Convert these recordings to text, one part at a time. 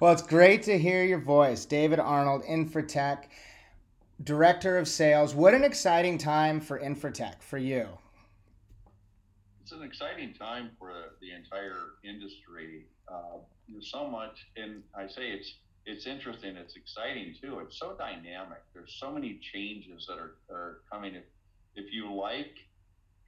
well, it's great to hear your voice. David Arnold, Infratech, Director of Sales. What an exciting time for Infratech for you. It's an exciting time for the entire industry. Uh, so much, and I say it's it's interesting. It's exciting too. It's so dynamic. There's so many changes that are, are coming. If, if you like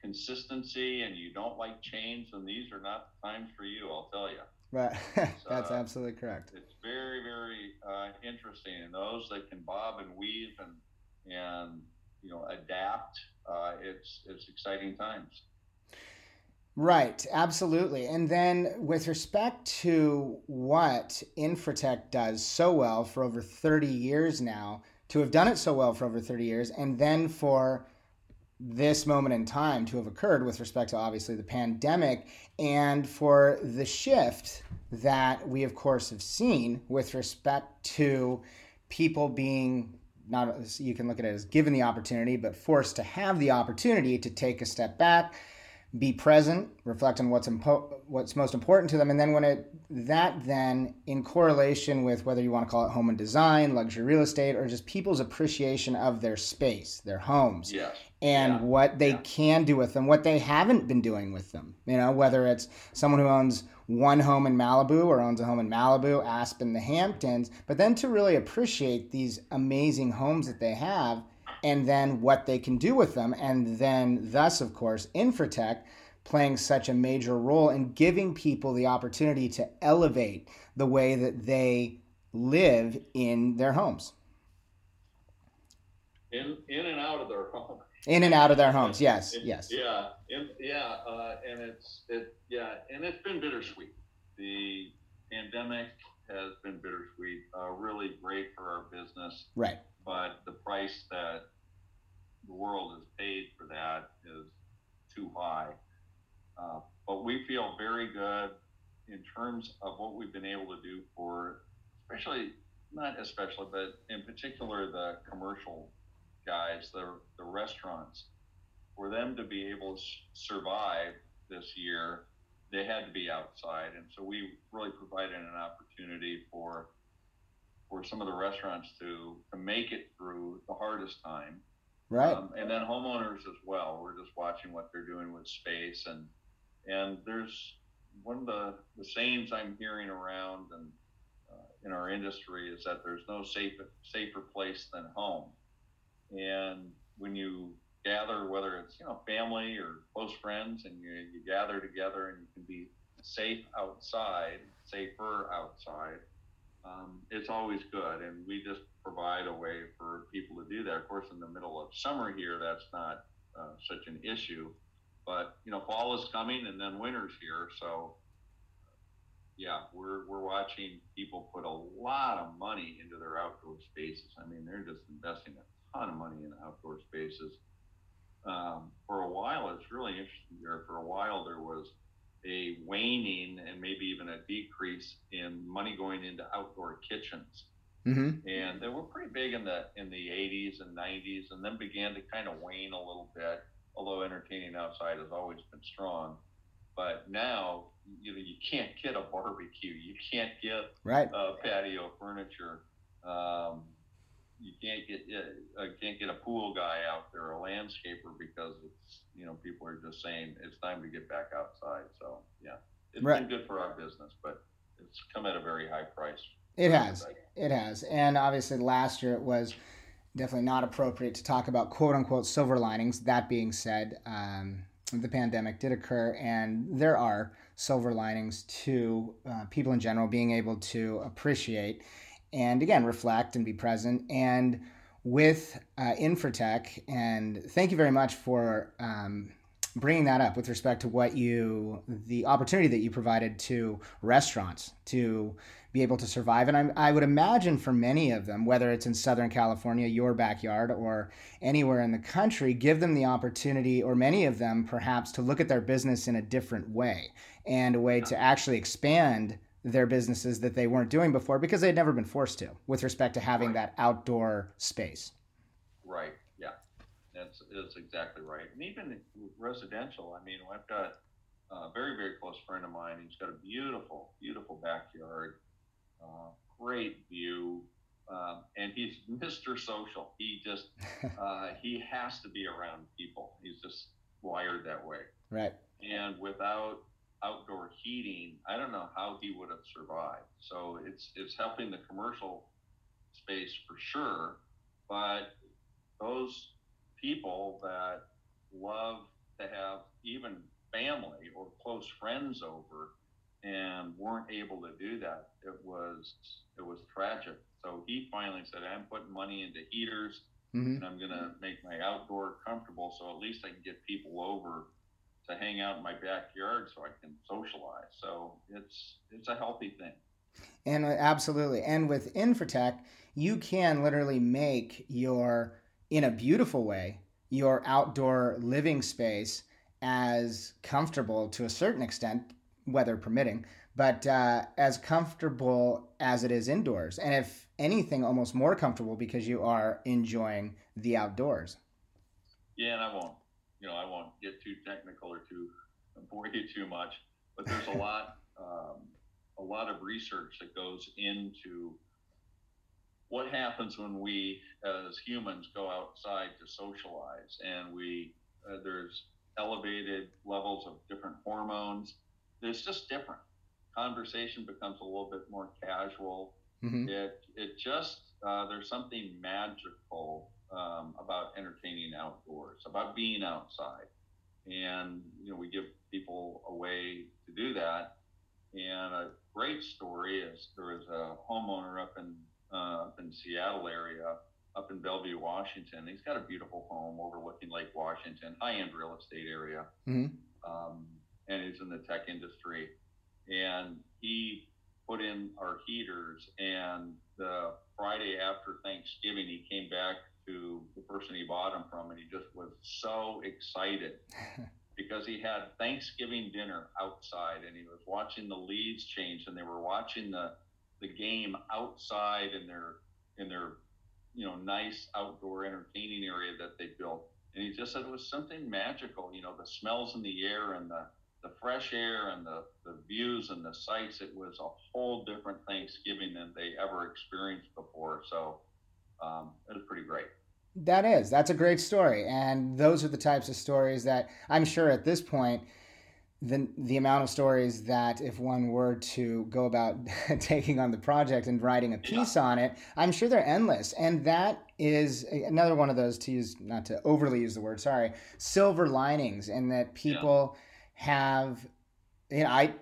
consistency and you don't like change, then these are not the times for you. I'll tell you. Right. That's uh, absolutely correct. It's very, very uh, interesting. And those that can bob and weave and and you know adapt, uh, it's it's exciting times. Right, absolutely. And then with respect to what Infratech does so well for over 30 years now, to have done it so well for over 30 years, and then for this moment in time to have occurred with respect to obviously the pandemic and for the shift that we of course have seen with respect to people being not you can look at it as given the opportunity but forced to have the opportunity to take a step back be present, reflect on what's impo- what's most important to them, and then when it that then in correlation with whether you want to call it home and design, luxury real estate, or just people's appreciation of their space, their homes, yes. And yeah. what they yeah. can do with them, what they haven't been doing with them. You know, whether it's someone who owns one home in Malibu or owns a home in Malibu, Aspen, the Hamptons, but then to really appreciate these amazing homes that they have and then what they can do with them. And then, thus, of course, Infratech playing such a major role in giving people the opportunity to elevate the way that they live in their homes. In, in and out of their home. In and out of their homes, yes, it, yes. Yeah, in, yeah, uh, and it's it yeah, and it's been bittersweet. The pandemic has been bittersweet. Uh, really great for our business, right? but the price that the world has paid for that is too high. Uh, but we feel very good in terms of what we've been able to do for, especially not especially, but in particular the commercial guys, the the restaurants, for them to be able to survive this year, they had to be outside, and so we really provided an opportunity for for some of the restaurants to to make it through the hardest time. Right. Um, and then homeowners as well. We're just watching what they're doing with space and and there's one of the, the sayings I'm hearing around and uh, in our industry is that there's no safer safer place than home. And when you gather, whether it's you know family or close friends, and you, you gather together and you can be safe outside, safer outside, um, it's always good. And we just provide a way for people to do that. Of course, in the middle of summer here, that's not uh, such an issue. But you know, fall is coming, and then winter's here. So, yeah, we're we're watching people put a lot of money into their outdoor spaces. I mean, they're just investing a ton of money in spaces. Um, for a while, it's really interesting here. For a while, there was a waning and maybe even a decrease in money going into outdoor kitchens. Mm-hmm. And they were pretty big in the in the 80s and 90s, and then began to kind of wane a little bit. Although entertaining outside has always been strong, but now you know you can't get a barbecue, you can't get right. uh, patio furniture. Um, you can't get uh, can't get a pool guy out there, a landscaper, because it's you know people are just saying it's time to get back outside. So yeah, it's right. been good for our business, but it's come at a very high price. It has, it has, and obviously last year it was definitely not appropriate to talk about quote unquote silver linings. That being said, um, the pandemic did occur, and there are silver linings to uh, people in general being able to appreciate and again reflect and be present. And with uh, infratech and thank you very much for um, bringing that up with respect to what you the opportunity that you provided to restaurants to be able to survive. And I, I would imagine for many of them whether it's in southern california your backyard or anywhere in the country give them the opportunity or many of them perhaps to look at their business in a different way and a way to actually expand their businesses that they weren't doing before because they'd never been forced to with respect to having right. that outdoor space. Right. Yeah. That's, that's exactly right. And even residential, I mean, I've got a very, very close friend of mine. He's got a beautiful, beautiful backyard. Uh, great view. Um, and he's Mr. Social. He just uh, he has to be around people. He's just wired that way. Right. And without outdoor heating, I don't know how he would have survived. So it's it's helping the commercial space for sure, but those people that love to have even family or close friends over and weren't able to do that, it was it was tragic. So he finally said, "I'm putting money into heaters, mm-hmm. and I'm going to make my outdoor comfortable, so at least I can get people over to hang out in my backyard, so I can socialize." So it's it's a healthy thing. And uh, absolutely, and with Infratech, you can literally make your in a beautiful way your outdoor living space as comfortable to a certain extent, weather permitting, but uh, as comfortable as it is indoors. And if anything, almost more comfortable because you are enjoying the outdoors. Yeah, and I won't, you know, I won't get too technical or too bore you too much, but there's a lot, um, a lot of research that goes into what happens when we as humans go outside to socialize and we uh, there's elevated levels of different hormones. It's just different. Conversation becomes a little bit more casual. Mm-hmm. it it just uh, there's something magical um, about entertaining outdoors about being outside and you know we give people a way to do that and a great story is there was a homeowner up in uh, up in Seattle area, up in Bellevue, Washington. He's got a beautiful home overlooking Lake Washington, high end real estate area, mm-hmm. um, and he's in the tech industry. And he put in our heaters, and the Friday after Thanksgiving, he came back to the person he bought them from, and he just was so excited. because he had Thanksgiving dinner outside and he was watching the leaves change and they were watching the the game outside in their in their you know nice outdoor entertaining area that they built. And he just said it was something magical you know the smells in the air and the the fresh air and the, the views and the sights. It was a whole different thanksgiving than they ever experienced before. So um, it was pretty great that is that's a great story and those are the types of stories that i'm sure at this point the the amount of stories that if one were to go about taking on the project and writing a piece yeah. on it, I'm sure they're endless. And that is another one of those to use not to overly use the word, sorry, silver linings, and that people yeah. have you know, I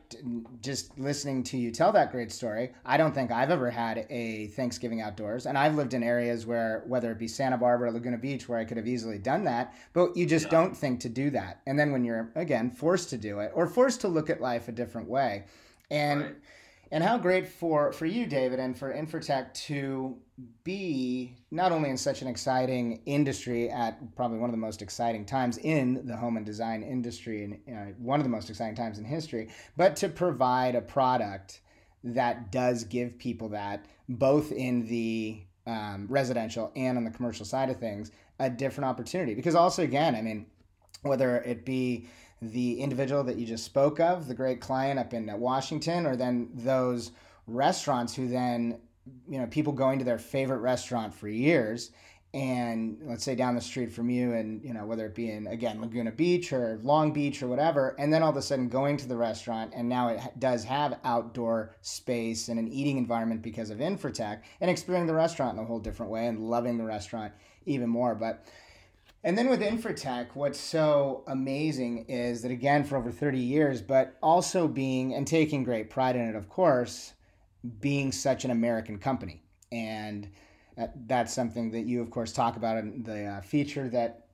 just listening to you tell that great story. I don't think I've ever had a Thanksgiving outdoors, and I've lived in areas where, whether it be Santa Barbara, or Laguna Beach, where I could have easily done that, but you just yeah. don't think to do that. And then when you're again forced to do it, or forced to look at life a different way, and right. And how great for for you, David, and for Infratech to be not only in such an exciting industry at probably one of the most exciting times in the home and design industry and uh, one of the most exciting times in history, but to provide a product that does give people that both in the um, residential and on the commercial side of things a different opportunity. Because also again i mean whether it be the individual that you just spoke of the great client up in washington or then those restaurants who then you know people going to their favorite restaurant for years and let's say down the street from you and you know whether it be in again laguna beach or long beach or whatever and then all of a sudden going to the restaurant and now it does have outdoor space and an eating environment because of infratech and experiencing the restaurant in a whole different way and loving the restaurant even more. But and then with infratech what's so amazing is that again for over 30 years but also being and taking great pride in it of course being such an American company. And that's something that you, of course, talk about in the uh, feature that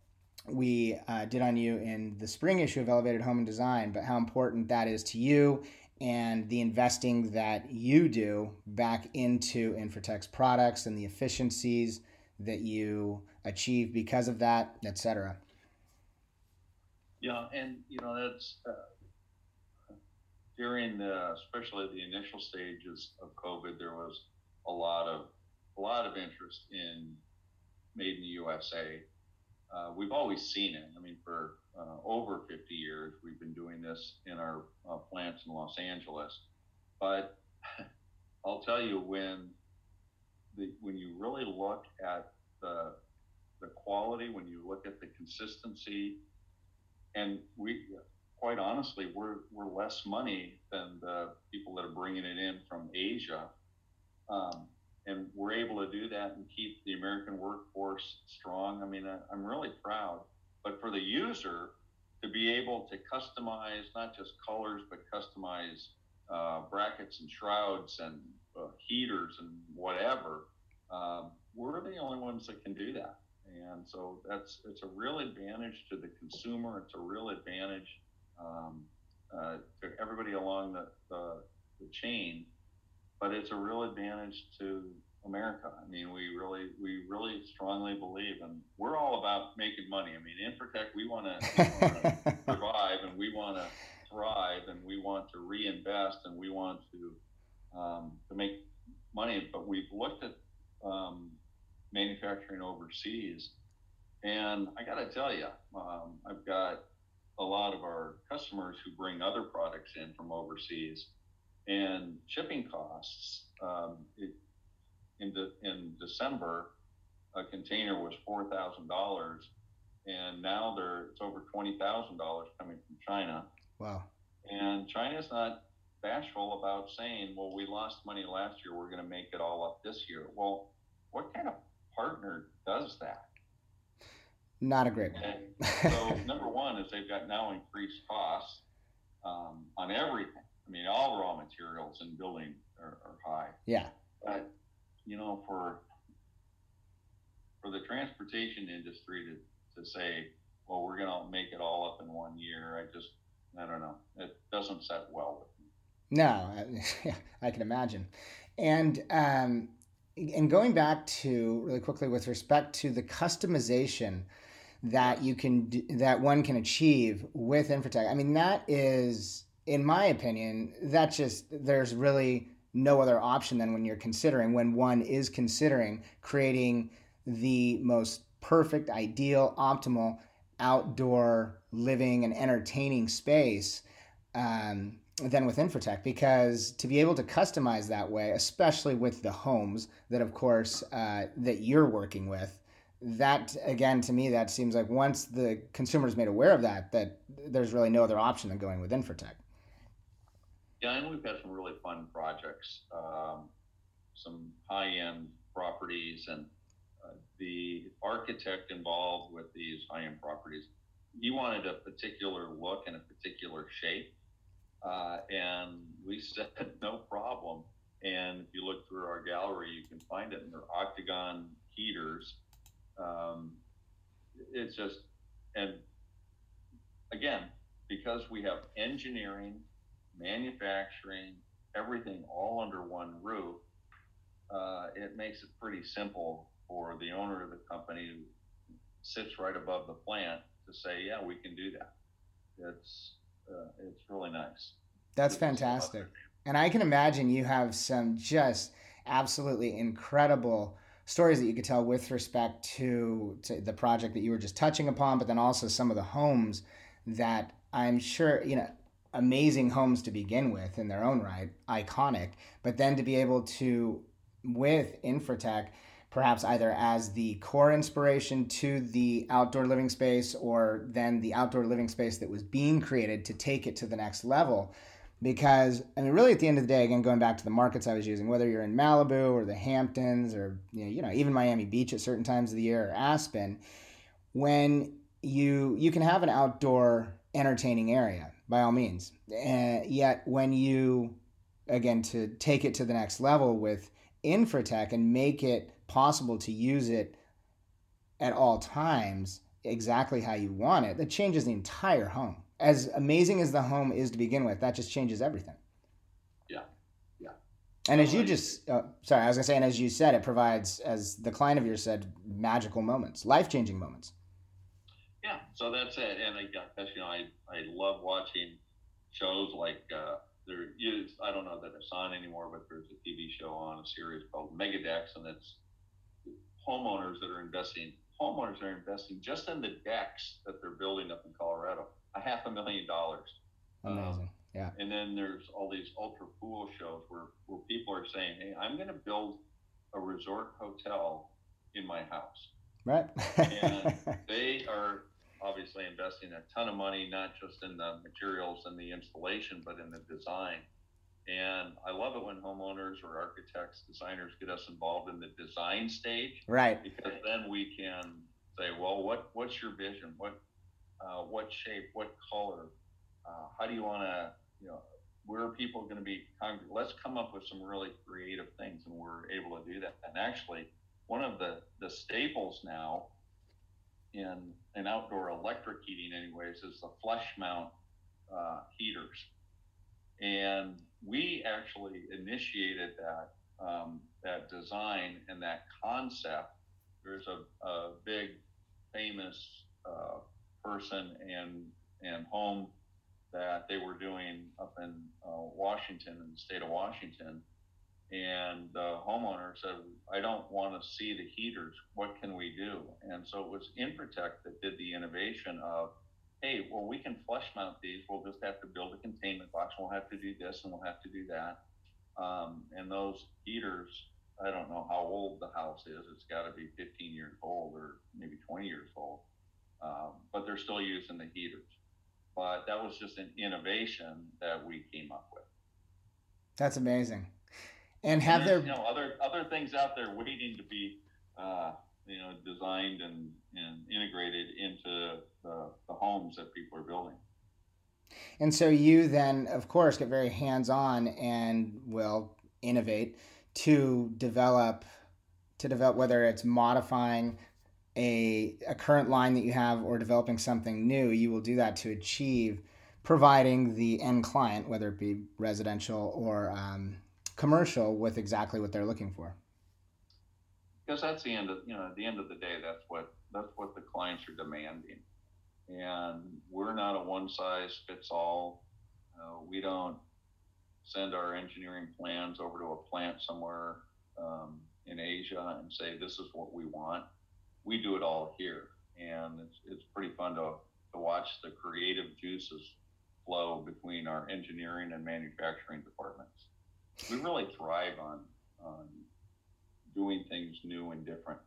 we uh, did on you in the spring issue of Elevated Home and Design, but how important that is to you and the investing that you do back into Infratech's products and the efficiencies that you achieve because of that, et cetera. Yeah, and you know that's uh, during the, especially the initial stages of COVID, there was a lot of a lot of interest in made in the USA. Uh, we've always seen it. I mean, for uh, over 50 years, we've been doing this in our uh, plants in Los Angeles. But I'll tell you, when the, when you really look at the quality, when you look at the consistency, and we quite honestly we're we're less money than the people that are bringing it in from Asia. Um, and we're able to do that and keep the American workforce strong. I mean, I, I'm really proud. But for the user to be able to customize not just colors, but customize uh, brackets and shrouds and uh, heaters and whatever, um, we're the only ones that can do that. And so that's it's a real advantage to the consumer. It's a real advantage um, uh, to everybody along the, the, the chain but it's a real advantage to America. I mean, we really, we really strongly believe, and we're all about making money. I mean, Infratech, we want to survive, and we want to thrive, and we want to reinvest, and we want to um, to make money. But we've looked at um, manufacturing overseas, and I got to tell you, um, I've got a lot of our customers who bring other products in from overseas and shipping costs. Um, it, in, de, in December, a container was four thousand dollars, and now there it's over twenty thousand dollars coming from China. Wow! And China's not bashful about saying, "Well, we lost money last year. We're going to make it all up this year." Well, what kind of partner does that? Not a great one. so number one is they've got now increased costs um, on everything. I mean, all raw materials in building are, are high. Yeah. But you know, for for the transportation industry to, to say, well, we're going to make it all up in one year, I just, I don't know. It doesn't set well with me. No, I, I can imagine. And um, and going back to really quickly with respect to the customization that you can that one can achieve with Infratech. I mean, that is in my opinion, that just there's really no other option than when you're considering when one is considering creating the most perfect, ideal, optimal outdoor living and entertaining space um, than with Infratech because to be able to customize that way, especially with the homes that, of course, uh, that you're working with, that again to me that seems like once the consumer is made aware of that, that there's really no other option than going with Infratech. Yeah, and we've had some really fun projects, um, some high-end properties, and uh, the architect involved with these high-end properties, he wanted a particular look and a particular shape, uh, and we said no problem. And if you look through our gallery, you can find it in their octagon heaters. Um, it's just, and again, because we have engineering manufacturing, everything all under one roof, uh, it makes it pretty simple for the owner of the company who sits right above the plant to say, yeah, we can do that. It's uh, it's really nice. That's fantastic. And I can imagine you have some just absolutely incredible stories that you could tell with respect to, to the project that you were just touching upon, but then also some of the homes that I'm sure, you know, amazing homes to begin with in their own right, iconic, but then to be able to, with Infratech, perhaps either as the core inspiration to the outdoor living space or then the outdoor living space that was being created to take it to the next level. Because, I mean, really at the end of the day, again, going back to the markets I was using, whether you're in Malibu or the Hamptons or, you know, you know even Miami Beach at certain times of the year or Aspen, when you you can have an outdoor entertaining area by all means. Uh, yet when you, again, to take it to the next level with Infratech and make it possible to use it at all times exactly how you want it, that changes the entire home. As amazing as the home is to begin with, that just changes everything. Yeah, yeah. And as you just, uh, sorry, I was gonna say, and as you said, it provides, as the client of yours said, magical moments, life changing moments. Yeah, so that's it. And I guess you know I I love watching shows like uh, there is I don't know that it's on anymore, but there's a TV show on a series called Megadecks, and it's homeowners that are investing. Homeowners are investing just in the decks that they're building up in Colorado, a half a million dollars. Amazing. Um, yeah. And then there's all these ultra pool shows where, where people are saying, Hey, I'm going to build a resort hotel in my house. Right. and they are obviously investing a ton of money, not just in the materials and the installation, but in the design. And I love it when homeowners or architects, designers get us involved in the design stage. Right. Because then we can say, well, what what's your vision? What uh, what shape? What color? Uh, how do you want to, you know, where are people going to be congregate? Let's come up with some really creative things, and we're able to do that. And actually, one of the the staples now in in outdoor electric heating, anyways, is the flush mount uh, heaters, and we actually initiated that um, that design and that concept. There's a, a big famous uh, person and and home that they were doing up in uh, Washington, in the state of Washington. And the homeowner said, I don't want to see the heaters. What can we do? And so it was Infratech that did the innovation of, hey, well, we can flush mount these. We'll just have to build a containment box. We'll have to do this and we'll have to do that. Um, and those heaters, I don't know how old the house is. It's got to be 15 years old or maybe 20 years old. Um, but they're still using the heaters but that was just an innovation that we came up with. That's amazing. And have and there you know other other things out there waiting to be uh, you know designed and, and integrated into the, the homes that people are building. And so you then, of course, get very hands on and will innovate to develop to develop whether it's modifying a, a current line that you have or developing something new, you will do that to achieve providing the end client, whether it be residential or um, commercial, with exactly what they're looking for. Because that's the end of you know at the end of the day, that's what that's what the clients are demanding, and we're not a one size fits all. Uh, we don't send our engineering plans over to a plant somewhere um, in Asia and say this is what we want we do it all here, and it's it's pretty fun to to watch the creative juices flow between our engineering and manufacturing departments. We really thrive on on doing things new and different.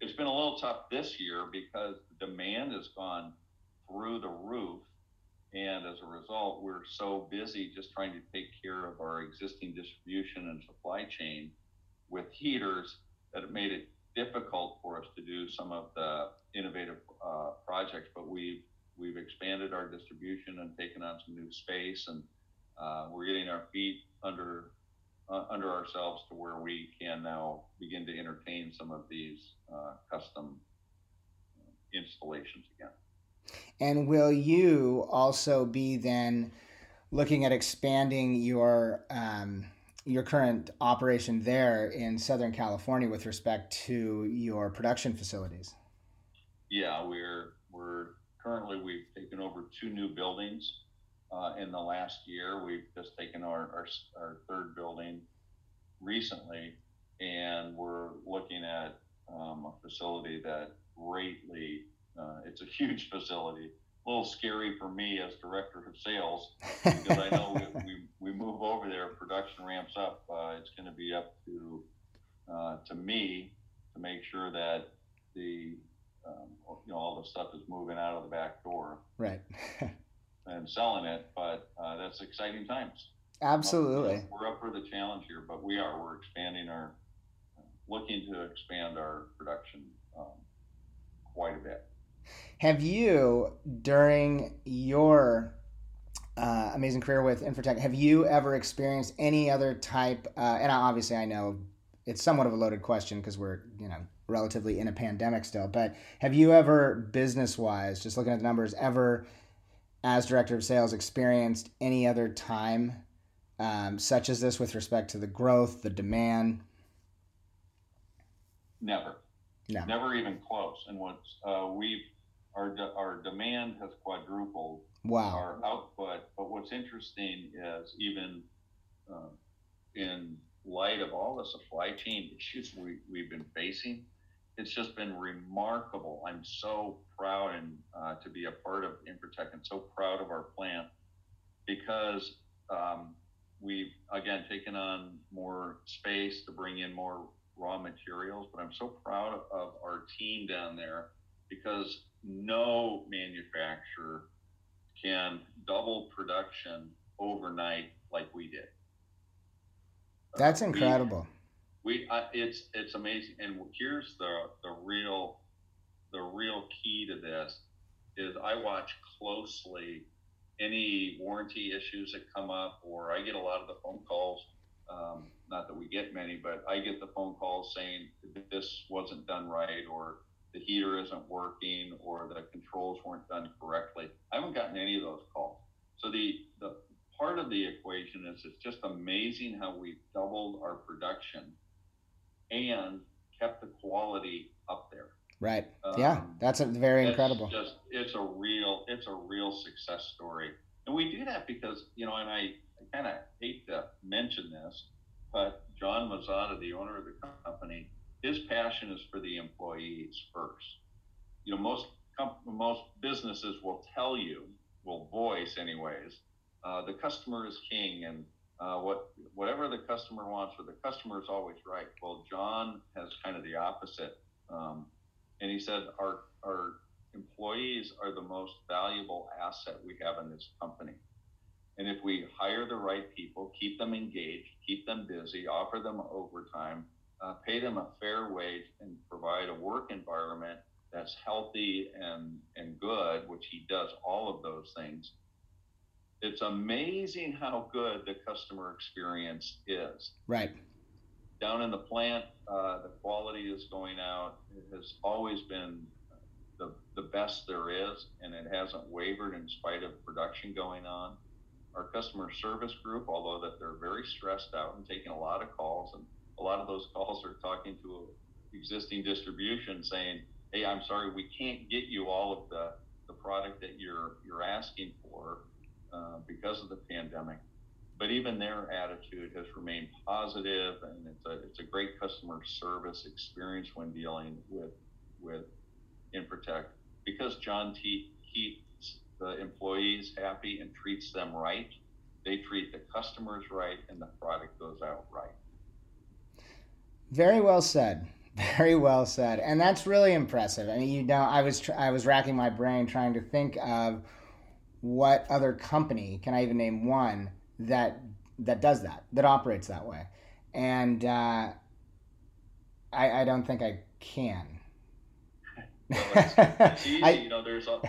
It's been a little tough this year because the demand has gone through the roof. And as a result, we're so busy just trying to take care of our existing distribution and supply chain with heaters that it made it difficult for us to do some of the innovative uh, projects, but we've we've expanded our distribution and taken on some new space, and uh, we're getting our feet under uh, under ourselves to where we can now begin to entertain some of these uh, custom installations again. And will you also be then looking at expanding your um, your current operation there in Southern California with respect to your production facilities? Yeah, we're we're currently we've taken over two new buildings uh, in the last year. We've just taken our, our our third building recently, and we're looking at um, a facility that greatly uh, it's a huge facility a little scary for me as director of sales because I know we, we, we, move over there, production ramps up. Uh, it's going to be up to uh, to me to make sure that the um, you know all the stuff is moving out of the back door, right, and selling it. But uh, that's exciting times. Absolutely, we're up for the challenge here, but we are we're expanding our looking to expand our production um, quite a bit. Have you, during your uh, amazing career with Infratech, have you ever experienced any other type? Uh, and obviously, I know it's somewhat of a loaded question because we're you know relatively in a pandemic still. But have you ever, business wise, just looking at the numbers, ever as director of sales experienced any other time um, such as this with respect to the growth, the demand? Never. No. Never even close. And what uh, we've our de- our demand has quadrupled. Wow. Our output, but what's interesting is even uh, in light of all the supply chain issues we, we've been facing, it's just been remarkable. I'm so proud and uh, to be a part of Infratech and so proud of our plant because um, we've again taken on more space to bring in more raw materials, but I'm so proud of our team down there because no manufacturer can double production overnight like we did. That's incredible. We, we uh, it's it's amazing, and here's the the real the real key to this is I watch closely any warranty issues that come up, or I get a lot of the phone calls. Um, not that we get many, but I get the phone calls saying this wasn't done right, or the heater isn't working, or the controls weren't done correctly. I haven't gotten any of those calls. So the the part of the equation is it's just amazing how we've doubled our production and kept the quality up there. Right. Um, yeah, that's a very incredible. Just it's a real it's a real success story, and we do that because you know, and I, I kind of hate to mention this, but John Mazzata, the owner of the company, his passion is for the employees first. You know, most most businesses will tell you, will voice anyways, uh, the customer is king, and uh, what whatever the customer wants, or the customer is always right. Well, John has kind of the opposite. Um, and he said our our employees are the most valuable asset we have in this company. And if we hire the right people, keep them engaged, keep them busy, offer them overtime, uh, pay them a fair wage, and provide a work environment that's healthy and, and good, which he does all of those things, it's amazing how good the customer experience is. Right down in the plant, uh, the quality is going out. It has always been the, the best there is, and it hasn't wavered in spite of production going on. Our customer service group, although that they're very stressed out and taking a lot of calls, and a lot of those calls are talking to existing distribution saying, "Hey, I'm sorry, we can't get you all of the, the product that you're you're asking for uh, because of the pandemic." but even their attitude has remained positive, and it's a it's a great customer service experience when dealing with with Infratech because John T keeps the employees happy and treats them right. They treat the customers right, and the product goes out right. Very well said. Very well said, and that's really impressive. I mean, you know, I was tr- I was racking my brain trying to think of what other company can I even name one that that does that, that operates that way, and uh, I, I don't think I can. well, it's, it's easy, I, you know. There's a,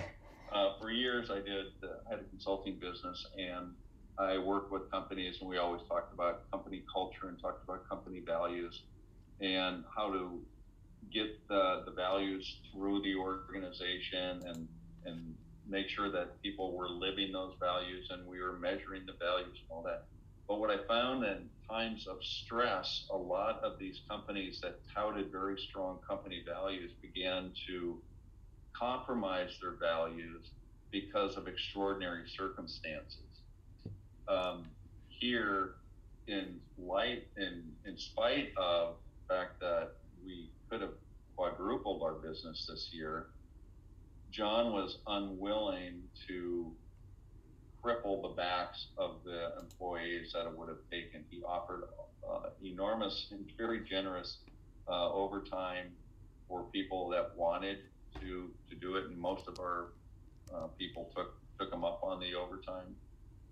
uh, for years I did uh, had a consulting business, and I worked with companies, and we always talked about company culture and talked about company values, and how to get the, the values through the organization and and make sure that people were living those values and we were measuring the values and all that. But what I found in times of stress, a lot of these companies that touted very strong company values began to compromise their values because of extraordinary circumstances. Um, here, in light, in in spite of the fact that we could have quadrupled our business this year, John was unwilling to cripple the backs of the employees that it would have taken. He offered uh, enormous and very generous uh, overtime for people that wanted to to do it, and most of our uh, people took took him up on the overtime.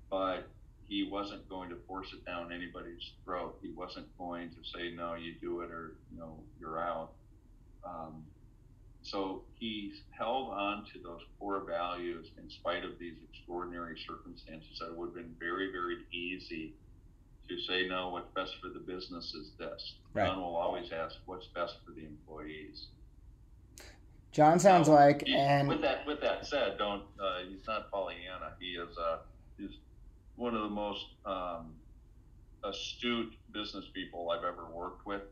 But he wasn't going to force it down anybody's throat. He wasn't going to say no, you do it or you know you're out. Um, so he held on to those core values in spite of these extraordinary circumstances that would have been very, very easy to say, no, what's best for the business is this. Right. John will always ask, what's best for the employees. John sounds now, like, he, and with that with that said, don't uh, he's not Pollyanna. He is uh, he's one of the most um, astute business people I've ever worked with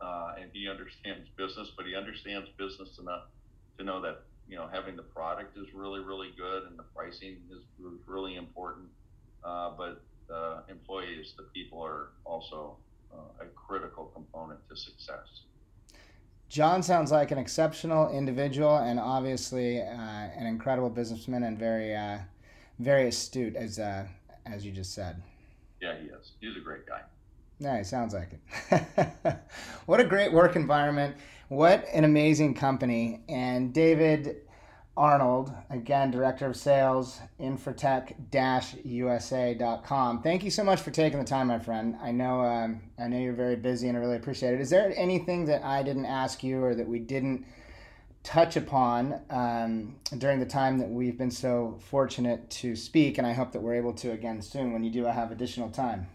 uh, and he understands business, but he understands business enough to know that you know having the product is really really good and the pricing is really important. Uh, but the employees, the people, are also uh, a critical component to success. John sounds like an exceptional individual and obviously uh, an incredible businessman and very uh, very astute as uh, as you just said. Yeah, he is. He's a great guy. Yeah, it sounds like it. what a great work environment. What an amazing company. And David Arnold, again, Director of Sales, infratech-usa.com. Thank you so much for taking the time, my friend. I know um, I know you're very busy and I really appreciate it. Is there anything that I didn't ask you or that we didn't touch upon um, during the time that we've been so fortunate to speak? And I hope that we're able to again soon when you do have additional time.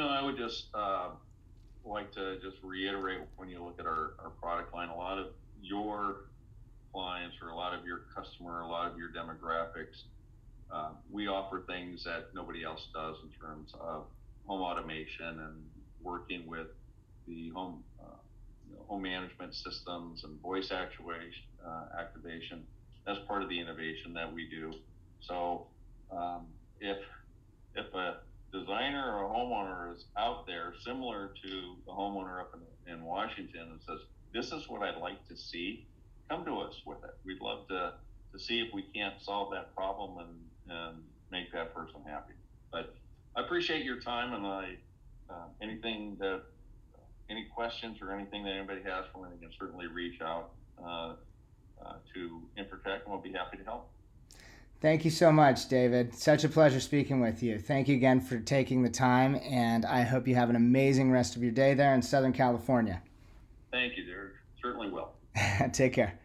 No, I would just uh, like to just reiterate when you look at our, our product line, a lot of your clients or a lot of your customer, a lot of your demographics, uh, we offer things that nobody else does in terms of home automation and working with the home uh, you know, home management systems and voice actuation, uh, activation. That's part of the innovation that we do. So um, if if a designer or homeowner is out there, similar to the homeowner up in, in Washington, and says, "This is what I'd like to see," come to us with it. We'd love to, to see if we can't solve that problem and, and make that person happy. But I appreciate your time and I, uh, anything that, any questions or anything that anybody has for me, they can certainly reach out uh, uh, to Infratech and we'll be happy to help. Thank you so much, David. Such a pleasure speaking with you. Thank you again for taking the time, and I hope you have an amazing rest of your day there in Southern California. Thank you, dear. Certainly will. Take care.